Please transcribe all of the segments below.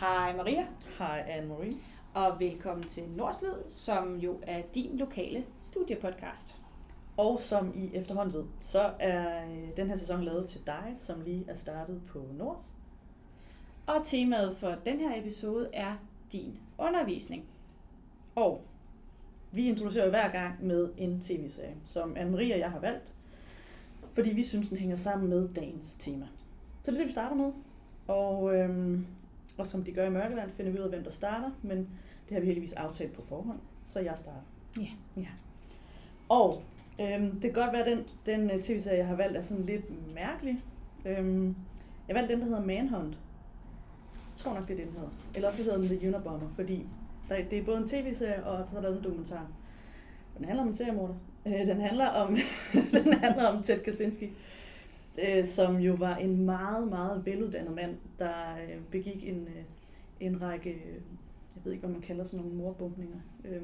Hej Maria. Hej Anne-Marie. Og velkommen til Nordslyd, som jo er din lokale studiepodcast. Og som I efterhånden ved, så er øh, den her sæson lavet til dig, som lige er startet på Nords. Og temaet for den her episode er din undervisning. Og vi introducerer hver gang med en tv-serie, som Anne-Marie og jeg har valgt, fordi vi synes, den hænger sammen med dagens tema. Så det er det, vi starter med. Og, øhm, og som de gør i Mørkeland, finder vi ud af, hvem der starter, men det har vi heldigvis aftalt på forhånd, så jeg starter. Ja. ja. Og øhm, det kan godt være, at den, den øh, tv-serie, jeg har valgt, er sådan lidt mærkelig. Øhm, jeg valgte den, der hedder Manhunt. Jeg tror nok, det er den hedder. Eller også hedder den The Unabomber, fordi der, det er både en tv-serie, og så er der en dokumentar. Den handler om en seriemorder. Øh, den handler om, den handler om Ted Kaczynski, øh, som jo var en meget, meget veluddannet mand, der øh, begik en, øh, en række, jeg ved ikke, hvad man kalder sådan nogle morbumpninger øh,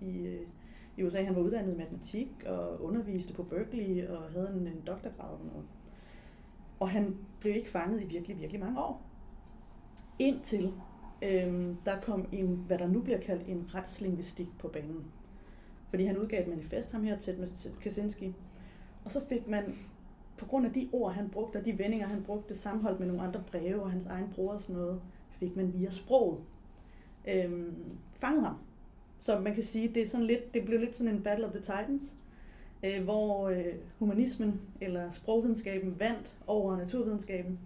i, øh, i USA. Han var uddannet i matematik og underviste på Berkeley og havde en, en doktorgrad og noget. Og han blev ikke fanget i virkelig, virkelig mange år. Indtil øh, der kom en, hvad der nu bliver kaldt en retslingvistik på banen. Fordi han udgav et manifest, ham her til Kaczynski. Og så fik man, på grund af de ord, han brugte, og de vendinger, han brugte, sammenholdt med nogle andre breve og hans egen bror og sådan noget, fik man via sproget øhm, fanget ham. Så man kan sige, det er sådan lidt, det blev lidt sådan en battle of the titans, øh, hvor øh, humanismen eller sprogvidenskaben vandt over naturvidenskaben.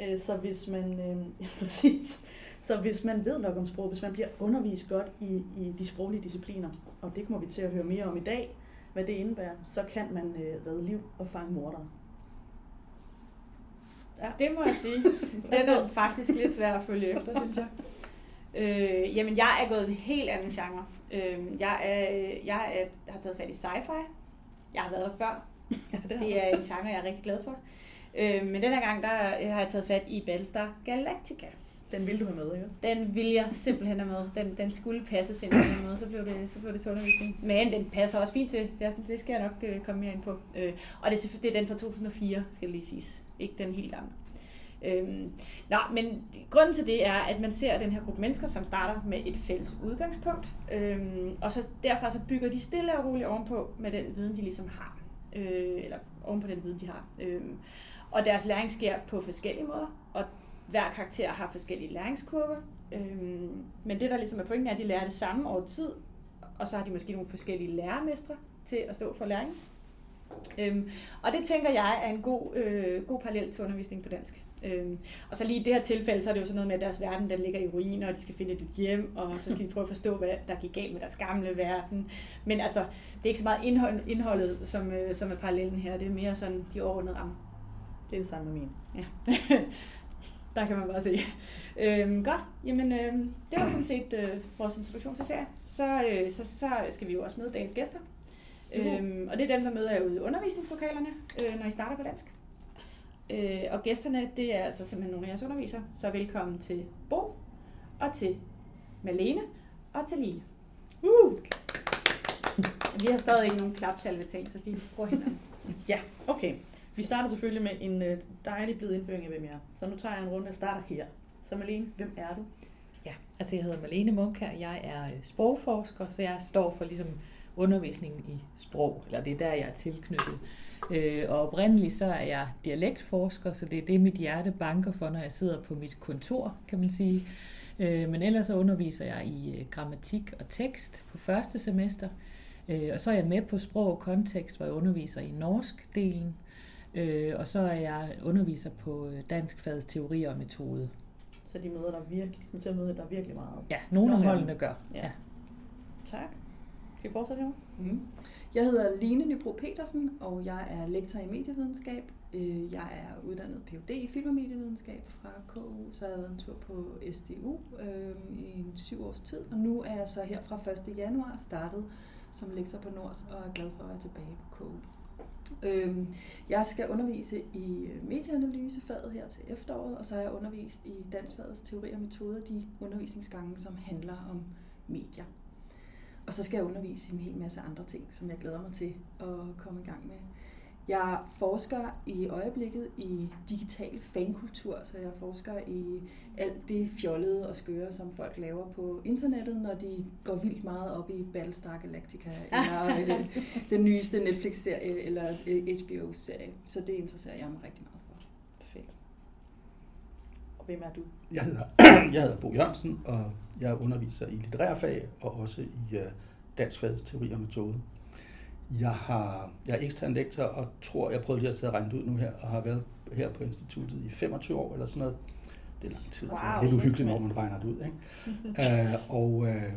Øh, så hvis man, øh, ja, præcis, så hvis man ved nok om sprog, hvis man bliver undervist godt i, i de sproglige discipliner, og det kommer vi til at høre mere om i dag, hvad det indebærer, så kan man øh, redde liv og fange mordere. Ja. Det må jeg sige. Den er faktisk lidt svær at følge efter, synes jeg. Øh, jamen, jeg er gået en helt anden genre. Øh, jeg, er, jeg er, har taget fat i sci-fi. Jeg har været der før. Ja, det, det er en genre, jeg er rigtig glad for. Øh, men denne gang, der har jeg taget fat i Battlestar Galactica. Den ville du have med, ikke også? Den ville jeg simpelthen have med. Den, den skulle passe sin måde, så blev det, så blev det til undervisning. Men den passer også fint til. Ja, det skal jeg nok øh, komme mere ind på. Øh, og det, det er den fra 2004, skal lige siges. Ikke den helt gamle. Øhm, nej, men grunden til det er, at man ser den her gruppe mennesker, som starter med et fælles udgangspunkt, øhm, og så derfra så bygger de stille og roligt ovenpå med den viden, de ligesom har, øh, eller ovenpå den viden, de har. Øhm, og deres læring sker på forskellige måder, og hver karakter har forskellige læringskurver. Øhm, men det, der ligesom er pointen, er, at de lærer det samme over tid, og så har de måske nogle forskellige lærermestre til at stå for læringen. Øhm, og det tænker jeg er en god, øh, god parallel til undervisning på dansk. Øhm, og så lige i det her tilfælde, så er det jo sådan noget med, at deres verden den ligger i ruiner, og de skal finde et hjem, og så skal de prøve at forstå, hvad der gik galt med deres gamle verden. Men altså, det er ikke så meget indhold, indholdet, som, øh, som er parallellen her. Det er mere sådan de overordnede rammer. Det er det samme med min. Ja. der kan man bare se. Øhm, godt, jamen øh, det var sådan set øh, vores introduktion til serien. Så, øh, så, så skal vi jo også møde dagens gæster. Øhm, og det er dem, der møder jer ude i undervisningslokalerne, øh, når I starter på dansk. Øh, og gæsterne, det er altså simpelthen nogle af jeres undervisere. Så velkommen til Bo, og til Malene, og til Line. Uh. Vi har stadig ikke nogen klapsalve ting, så vi bruger hinanden. ja, okay. Vi starter selvfølgelig med en øh, dejlig blid indføring af, hvem jeg er. Så nu tager jeg en runde og starter her. Så Malene, hvem er du? Ja, altså jeg hedder Malene Munker, jeg er øh, sprogforsker, så jeg står for ligesom undervisningen i sprog, eller det er der, jeg er tilknyttet. Øh, og oprindeligt så er jeg dialektforsker, så det er det, mit hjerte banker for, når jeg sidder på mit kontor, kan man sige. Øh, men ellers så underviser jeg i øh, grammatik og tekst på første semester. Øh, og så er jeg med på sprog og kontekst, hvor jeg underviser i norsk-delen. Øh, og så er jeg underviser på øh, dansk fags teori og metode. Så de møder der virkelig, kommer til at møde dig virkelig meget? Ja, nogle af holdene gør. Ja. ja. Tak. Skal vi fortsætte her? Mm. Mm-hmm. Jeg hedder Line Nybro Petersen, og jeg er lektor i medievidenskab. Øh, jeg er uddannet Ph.D. i film- og medievidenskab fra KU, så jeg været en tur på SDU øh, i en syv års tid, og nu er jeg så her fra 1. januar startet som lektor på Nords, og er glad for at være tilbage på KU. Øhm, jeg skal undervise i øh, medieanalysefaget her til efteråret, og så har jeg undervist i danskfagets teori og metoder, de undervisningsgange, som handler om medier. Og så skal jeg undervise i en hel masse andre ting, som jeg glæder mig til at komme i gang med. Jeg forsker i øjeblikket i digital fankultur, så jeg forsker i alt det fjollede og skøre, som folk laver på internettet, når de går vildt meget op i Battlestar Galactica, eller den, den nyeste Netflix-serie, eller HBO-serie. Så det interesserer jeg mig rigtig meget. Og hvem er du? Jeg hedder, jeg hedder Bo Jørgensen, og jeg underviser i litterærfag og også i uh, dansk fagets teori og metode. Jeg, har, jeg er ekstern lektor og tror, jeg prøvede lige at sidde og regne ud nu her, og har været her på instituttet i 25 år eller sådan noget. Det er lang tid. Wow. Det er lidt uhyggeligt, når man regner det ud. Ikke? uh, og, uh,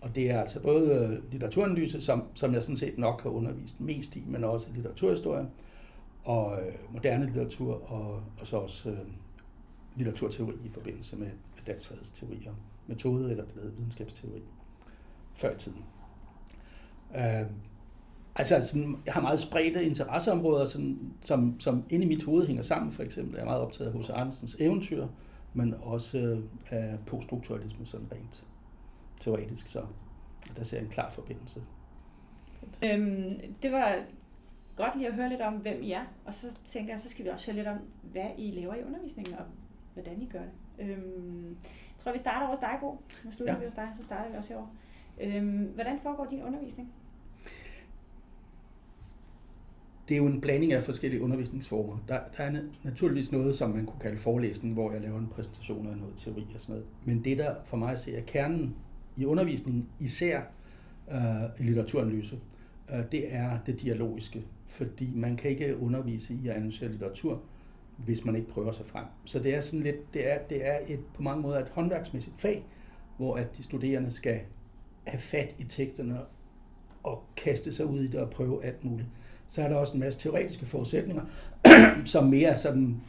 og det er altså både litteraturanalyse, som, som jeg sådan set nok har undervist mest i, men også litteraturhistorie, og moderne litteratur, og, og så også uh, litteraturteori i forbindelse med, med danskfagets teori og metode, eller det hedder videnskabsteori, før i tiden. Øh, Altså, sådan, jeg har meget spredte interesseområder, sådan, som, som inde i mit hoved hænger sammen. For eksempel jeg er meget optaget af H.C. Andersens eventyr, men også øh, af poststrukturalisme sådan rent teoretisk. Så der ser jeg en klar forbindelse. Øhm, det var godt lige at høre lidt om, hvem I er. Og så tænker jeg, så skal vi også høre lidt om, hvad I laver i undervisningen, og hvordan I gør det. Øhm, jeg tror, vi starter hos dig, Bo. Nu slutter ja. vi hos dig, så starter vi også herovre. Øhm, hvordan foregår din undervisning? det er jo en blanding af forskellige undervisningsformer. Der, der er naturligvis noget, som man kunne kalde forelæsning, hvor jeg laver en præsentation af noget teori og sådan noget. Men det, der for mig ser er kernen i undervisningen, især øh, i litteraturanalyse, øh, det er det dialogiske. Fordi man kan ikke undervise i at analysere litteratur, hvis man ikke prøver sig frem. Så det er sådan lidt, det er, det er et, på mange måder et håndværksmæssigt fag, hvor at de studerende skal have fat i teksterne og kaste sig ud i det og prøve alt muligt så er der også en masse teoretiske forudsætninger, som mere sådan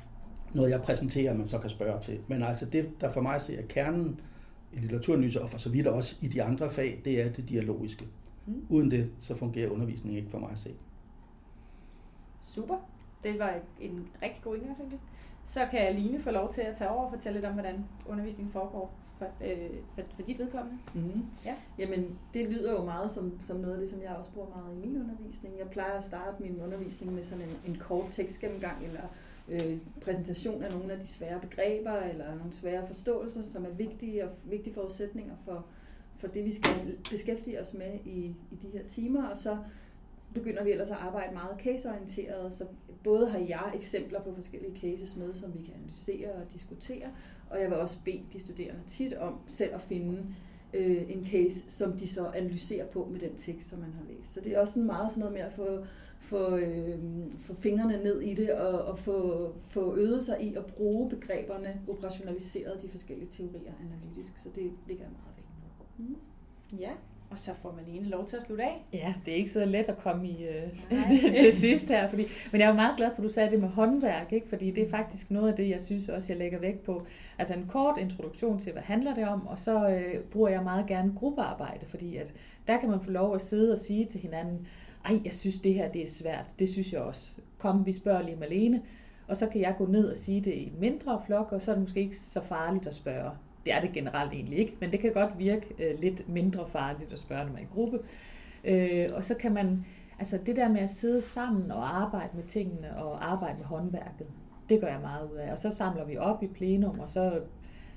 noget, jeg præsenterer, man så kan spørge til. Men altså det, der for mig ser kernen i litteraturanalyse, og for så vidt også i de andre fag, det er det dialogiske. Mm. Uden det, så fungerer undervisningen ikke for mig at se. Super. Det var en rigtig god indgangsvinkel. Så kan Line få lov til at tage over og fortælle lidt om, hvordan undervisningen foregår for, øh, for, for dit vedkommende? Mm-hmm. Ja. Jamen, det lyder jo meget som, som noget af det, som jeg også bruger meget i min undervisning. Jeg plejer at starte min undervisning med sådan en, en kort tekstgennemgang, eller øh, præsentation af nogle af de svære begreber, eller nogle svære forståelser, som er vigtige og vigtige forudsætninger for, for det, vi skal beskæftige os med i, i de her timer, og så begynder vi ellers at arbejde meget caseorienteret, så både har jeg eksempler på forskellige cases med, som vi kan analysere og diskutere, og jeg vil også bede de studerende tit om selv at finde øh, en case, som de så analyserer på med den tekst, som man har læst. Så det er også sådan meget sådan noget med at få, få, øh, få fingrene ned i det og, og få, få øvet sig i at bruge begreberne operationaliseret de forskellige teorier analytisk. Så det ligger jeg meget vægt på. Mm. Ja, og så får Malene lov til at slutte af. Ja, det er ikke så let at komme i uh, til sidst her. Fordi, men jeg er meget glad for, at du sagde det med håndværk, ikke? fordi det er faktisk noget af det, jeg synes også, jeg lægger vægt på. Altså en kort introduktion til, hvad handler det om, og så uh, bruger jeg meget gerne gruppearbejde, fordi at der kan man få lov at sidde og sige til hinanden, ej, jeg synes det her det er svært, det synes jeg også. Kom, vi spørger lige Malene, og så kan jeg gå ned og sige det i en mindre flok, og så er det måske ikke så farligt at spørge det er det generelt egentlig ikke, men det kan godt virke øh, lidt mindre farligt at spørge, når man er i gruppe. Øh, og så kan man, altså det der med at sidde sammen og arbejde med tingene og arbejde med håndværket, det gør jeg meget ud af. Og så samler vi op i plenum, og så,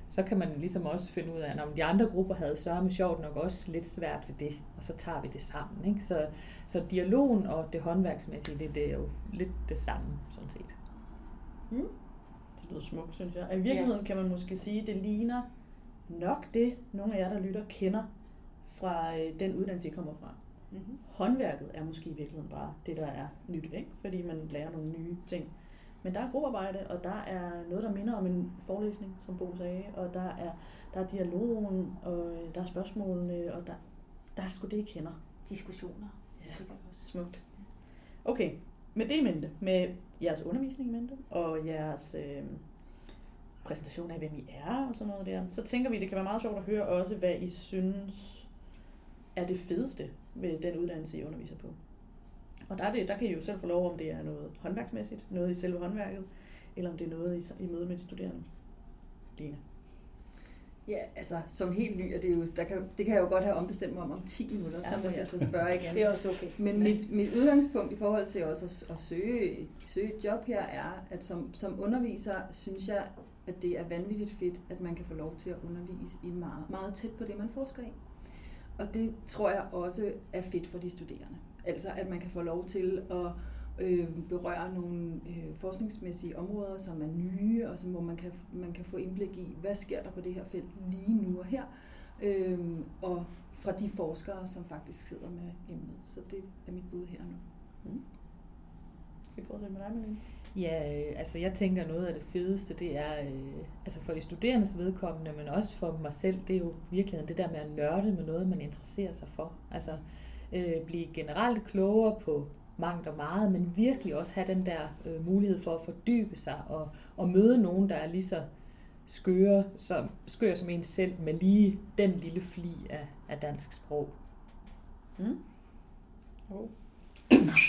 så kan man ligesom også finde ud af, om de andre grupper havde sørget sjovt nok også lidt svært ved det, og så tager vi det sammen. Ikke? Så, så dialogen og det håndværksmæssige, det, det er jo lidt det samme, sådan set. Mm det lyder smukt, synes jeg. I virkeligheden ja. kan man måske sige, at det ligner nok det, nogle af jer, der lytter, kender fra øh, den uddannelse, I kommer fra. Mm-hmm. Håndværket er måske i virkeligheden bare det, der er nyt, ikke? fordi man lærer nogle nye ting. Men der er gruppearbejde, og der er noget, der minder om en forelæsning, som Bo sagde, og der er, der er dialogen, og der er spørgsmålene, og der, der er sgu det, I kender. Diskussioner. Ja, smukt. Okay, med det mente, med jeres undervisning med det, og jeres øh, præsentation af, hvem I er og sådan noget der, så tænker vi, det kan være meget sjovt at høre også, hvad I synes er det fedeste ved den uddannelse, I underviser på. Og der, er det, der kan I jo selv få lov, om det er noget håndværksmæssigt, noget i selve håndværket, eller om det er noget i, i møde med de studerende. Lina. Ja, altså som helt ny, og det, er jo, der kan, det kan jeg jo godt have ombestemt mig om om 10 minutter, ja, så må jeg så spørge igen. Det er også okay. Men mit, mit udgangspunkt i forhold til også at, at søge, søge et job her er, at som, som underviser synes jeg, at det er vanvittigt fedt, at man kan få lov til at undervise i meget, meget tæt på det, man forsker i. Og det tror jeg også er fedt for de studerende. Altså at man kan få lov til at øh, berøre nogle øh, forskningsmæssige områder, som er nye, og som, hvor man kan, man kan få indblik i, hvad sker der på det her felt lige nu og her, øh, og fra de forskere, som faktisk sidder med emnet. Så det er mit bud her nu. Mm. Skal vi fortsætte med dig, Malene? Ja, øh, altså jeg tænker noget af det fedeste, det er, øh, altså for de studerendes vedkommende, men også for mig selv, det er jo virkeligheden det der med at nørde med noget, man interesserer sig for. Altså øh, blive generelt klogere på mangt og meget, men virkelig også have den der øh, mulighed for at fordybe sig og, og møde nogen, der er lige så skøre som, skør som en selv, med lige den lille fli af, af dansk sprog. Mm. Oh.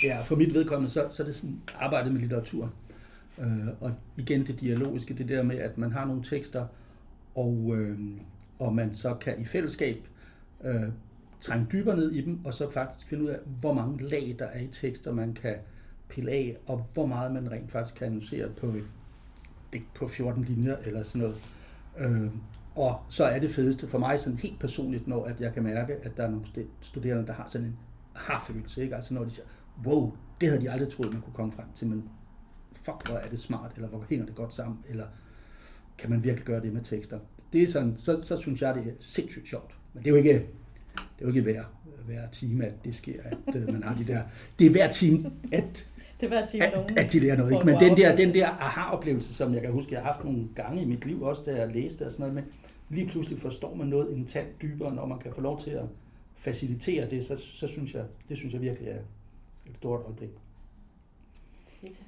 Ja, for mit vedkommende, så, så er det sådan arbejdet med litteratur. Øh, og igen det dialogiske, det der med, at man har nogle tekster, og, øh, og man så kan i fællesskab øh, trænge dybere ned i dem, og så faktisk finde ud af, hvor mange lag der er i tekster, man kan pille af, og hvor meget man rent faktisk kan annoncere på, på 14 linjer eller sådan noget. Øh, og så er det fedeste for mig sådan helt personligt, når at jeg kan mærke, at der er nogle studerende, der har sådan en har-følelse. Ikke? Altså når de siger, wow, det havde de aldrig troet, man kunne komme frem til, men fuck, hvor er det smart, eller hvor hænger det godt sammen, eller kan man virkelig gøre det med tekster. Det er sådan, så, så synes jeg, det er sindssygt sjovt. Men det er jo ikke, det er jo ikke hver, hver time, at det sker, at uh, man har de der... Det er hver time, at, det er hver time, at, at de lærer noget. Ikke? Men den der, den der aha-oplevelse, som jeg kan huske, jeg har haft nogle gange i mit liv, også da jeg læste og sådan noget med, lige pludselig forstår man noget en tand dybere, når man kan få lov til at facilitere det, så, så synes jeg, det synes jeg virkelig er et stort øjeblik. Fedt.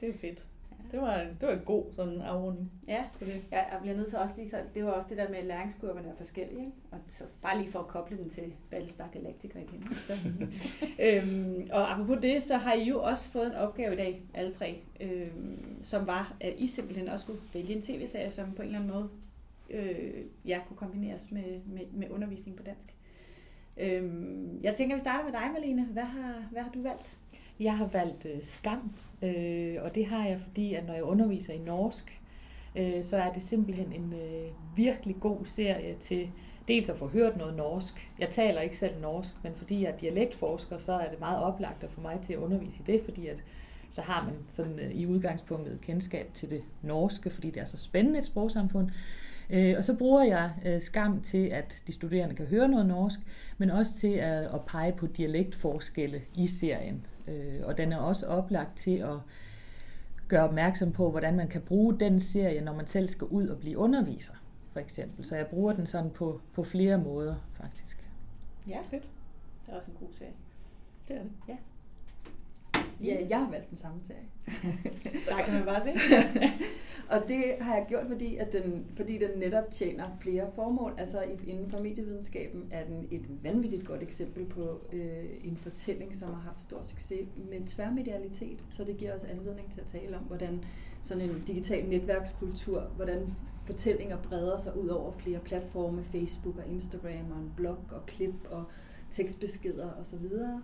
Det er fedt. Det var, det var en god sådan afrunding. Ja, på det. ja, jeg bliver nødt til også lige så, det var også det der med, at læringskurverne er forskellige, ikke? og så bare lige for at koble den til Battlestar Galactica igen. øhm, og apropos det, så har I jo også fået en opgave i dag, alle tre, øhm, som var, at I simpelthen også skulle vælge en tv-serie, som på en eller anden måde øh, ja, kunne kombineres med, med, med undervisning på dansk. Øhm, jeg tænker, vi starter med dig, Malene. Hvad har, hvad har du valgt? Jeg har valgt øh, Skam, øh, og det har jeg, fordi at når jeg underviser i norsk, øh, så er det simpelthen en øh, virkelig god serie til dels at få hørt noget norsk. Jeg taler ikke selv norsk, men fordi jeg er dialektforsker, så er det meget oplagt for mig til at undervise i det, fordi at så har man sådan øh, i udgangspunktet kendskab til det norske, fordi det er så spændende et sprogsamfund. Øh, og så bruger jeg øh, skam til, at de studerende kan høre noget norsk, men også til at, at pege på dialektforskelle i serien. Øh, og den er også oplagt til at gøre opmærksom på, hvordan man kan bruge den serie, når man selv skal ud og blive underviser, for eksempel. Så jeg bruger den sådan på, på flere måder, faktisk. Ja, fedt. Det er også en god serie. Det er det. Ja. Ja, jeg har valgt den samme serie. Så kan man bare se. og det har jeg gjort, fordi, at den, fordi den netop tjener flere formål. Altså inden for medievidenskaben er den et vanvittigt godt eksempel på øh, en fortælling, som har haft stor succes med tværmedialitet. Så det giver os anledning til at tale om, hvordan sådan en digital netværkskultur, hvordan fortællinger breder sig ud over flere platforme, Facebook og Instagram og en blog og klip og tekstbeskeder osv. Og så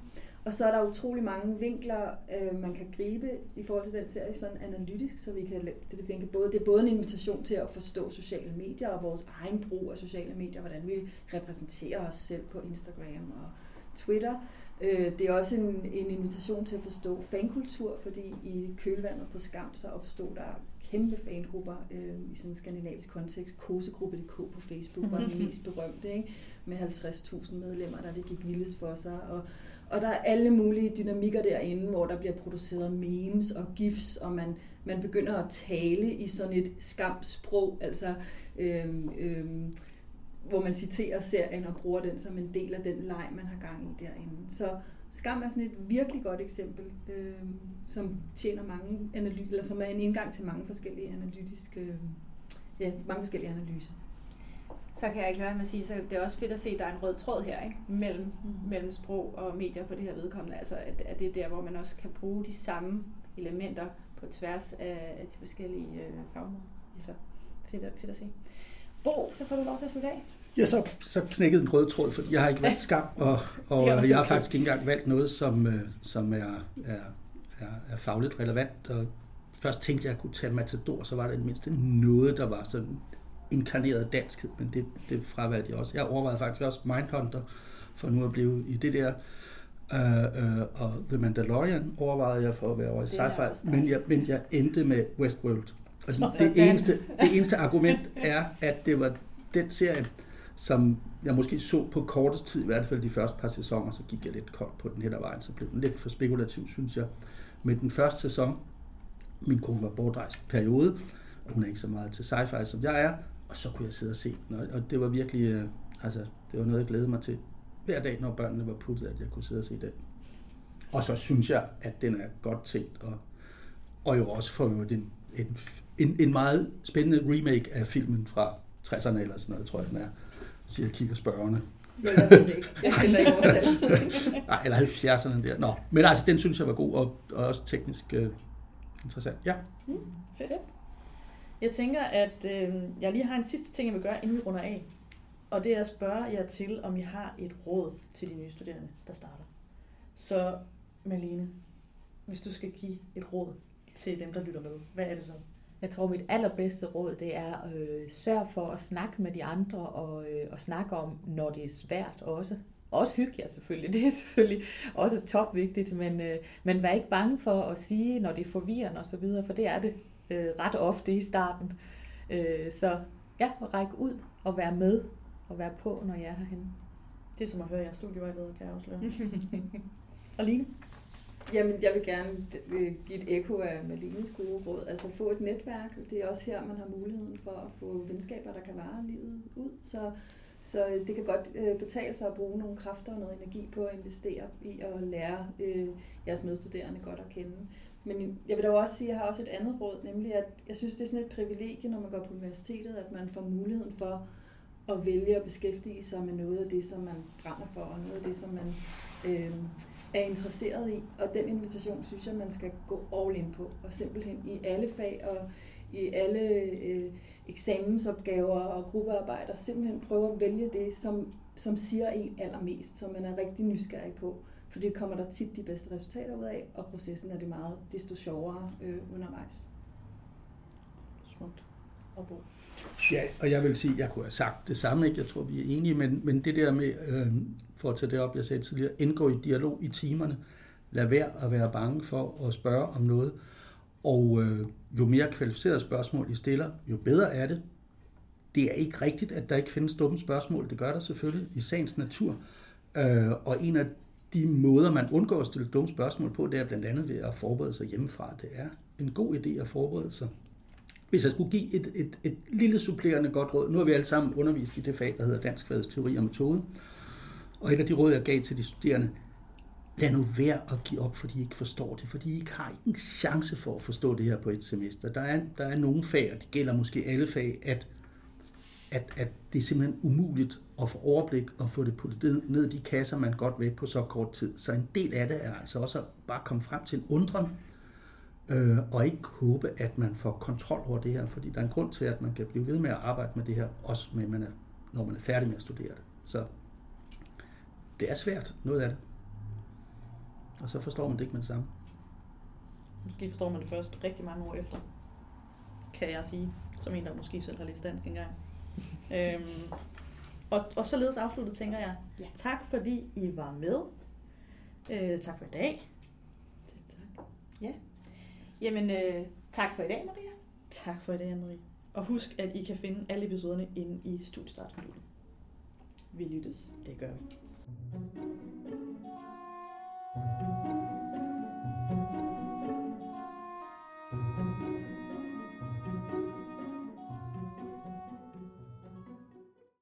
er der utrolig mange vinkler, øh, man kan gribe i forhold til den serie sådan analytisk, så vi kan det, vi tænker, både, det er både en invitation til at forstå sociale medier og vores egen brug af sociale medier, hvordan vi repræsenterer os selv på Instagram og Twitter. Øh, det er også en, en invitation til at forstå fankultur, fordi i kølvandet på Skam, så opstod der kæmpe fangrupper øh, i sådan en skandinavisk kontekst. Kosegruppe.dk på Facebook var den mest berømte, ikke? med 50.000 medlemmer, der det gik vildest for sig. Og, og der er alle mulige dynamikker derinde, hvor der bliver produceret memes og gifs, og man, man begynder at tale i sådan et skamsprog, altså øhm, øhm, hvor man citerer serien og bruger den som en del af den leg, man har gang i derinde. Så Skam er sådan et virkelig godt eksempel, øhm, som tjener mange analy- eller som er en indgang til mange forskellige analytiske, øhm, ja, mange forskellige analyser så kan jeg ikke lade med at sige, så det er også fedt at se, at der er en rød tråd her, ikke? Mellem, mm. mellem sprog og medier på det her vedkommende. Altså, at, at det er der, hvor man også kan bruge de samme elementer på tværs af, af de forskellige øh, fagområder. Så fedt, fedt at se. Bo, så får du lov til at slutte af. Ja, så, så knækkede den røde tråd, for jeg har ikke valgt skam, og, og jeg har faktisk ikke engang valgt noget, som, øh, som er, er, er, er fagligt relevant. Og først tænkte jeg, at jeg kunne tage Matador, så var det mindste noget, der var sådan inkarneret danskhed, men det, det fravalgte jeg også. Jeg overvejede faktisk også Mindhunter, for nu at blive i det der. Uh, uh, og The Mandalorian overvejede jeg for at være over i sci-fi, men jeg, men jeg endte med Westworld. Og Sådan. det, eneste, det eneste argument er, at det var den serie, som jeg måske så på kortest tid, i hvert fald de første par sæsoner, så gik jeg lidt koldt på den hen ad vejen, så blev den lidt for spekulativ, synes jeg. Men den første sæson, min kone var bortrejst periode, og hun er ikke så meget til sci-fi, som jeg er, og så kunne jeg sidde og se den, og- og det var virkelig, øh, altså, det var noget, jeg glædede mig til hver dag, når børnene var puttet, at jeg kunne sidde og se den. Og så synes jeg, at den er godt tænkt, og, og jo også for en, en, en, en meget spændende remake af filmen fra 60'erne eller sådan noget, tror jeg den er, siger jeg kigger spørgende. Ja, jeg ved det ikke. Jeg kender ikke oversat. Nej, eller 70'erne der. Nå, men altså, den synes jeg var god, og, og også teknisk øh, interessant. Ja. Fedt. Jeg tænker, at øh, jeg lige har en sidste ting, jeg vil gøre, inden vi runder af. Og det er at spørge jer til, om I har et råd til de nye studerende, der starter. Så Malene, hvis du skal give et råd til dem, der lytter med, hvad er det så? Jeg tror, mit allerbedste råd, det er øh, sørg for at snakke med de andre, og, øh, og snakke om, når det er svært også. Også hygge jer selvfølgelig, det er selvfølgelig også topvigtigt, men, øh, men vær ikke bange for at sige, når det er forvirrende osv., for det er det øh, ret ofte i starten. Øh, så ja, ræk ud og vær med, og vær på, når jeg er herhenne. Det er som at høre jeres studievejleder, kan jeg afsløre. Og Line? Jamen, jeg vil gerne øh, give et ekko af Malines gode råd. Altså få et netværk. Det er også her, man har muligheden for at få venskaber, der kan vare livet ud. Så, så det kan godt øh, betale sig at bruge nogle kræfter og noget energi på at investere i at lære øh, jeres medstuderende godt at kende. Men jeg vil dog også sige, at jeg har også et andet råd, nemlig at jeg synes, det er sådan et privilegie, når man går på universitetet, at man får muligheden for at vælge at beskæftige sig med noget af det, som man brænder for, og noget af det, som man øh, er interesseret i. Og den invitation synes jeg, man skal gå all in på, og simpelthen i alle fag og i alle øh, eksamensopgaver og gruppearbejder, simpelthen prøve at vælge det, som, som siger en allermest, som man er rigtig nysgerrig på. For det kommer der tit de bedste resultater ud af, og processen er det meget desto sjovere øh, undervejs. Smukt. Og Bo. Ja, og jeg vil sige, jeg kunne have sagt det samme, ikke? Jeg tror, vi er enige, men, men det der med, øh, for at tage det op, jeg sagde tidligere, indgå i dialog i timerne. Lad være at være bange for at spørge om noget. Og øh, jo mere kvalificerede spørgsmål I stiller, jo bedre er det. Det er ikke rigtigt, at der ikke findes dumme spørgsmål. Det gør der selvfølgelig i sagens natur. Øh, og en af de måder, man undgår at stille dumme spørgsmål på, det er blandt andet ved at forberede sig hjemmefra. Det er en god idé at forberede sig. Hvis jeg skulle give et, et, et lille supplerende godt råd, nu har vi alle sammen undervist i det fag, der hedder Dansk Fagets Teori og Metode, og et af de råd, jeg gav til de studerende, lad nu være at give op, fordi I ikke forstår det, fordi I ikke har ikke en chance for at forstå det her på et semester. Der er, der er nogle fag, og det gælder måske alle fag, at, at, at det er simpelthen umuligt at få overblik og få det puttet ned- i de kasser, man godt vil på så kort tid. Så en del af det er altså også at bare komme frem til en undren, øh, og ikke håbe, at man får kontrol over det her, fordi der er en grund til, at man kan blive ved med at arbejde med det her, også med, man er, når man er færdig med at studere det. Så det er svært, noget af det. Og så forstår man det ikke med det samme. Måske forstår man det først rigtig mange år efter, kan jeg sige, som en, der måske selv har læst dansk engang. øhm, og, og således afsluttet, tænker jeg. Ja. Tak fordi I var med. Øh, tak for i dag. Selv tak. Jamen, øh, tak for i dag, Maria. Tak for i dag, Anne-Marie. Og husk, at I kan finde alle episoderne inde i Studiestartsmodulet. Vi lyttes. Det gør vi.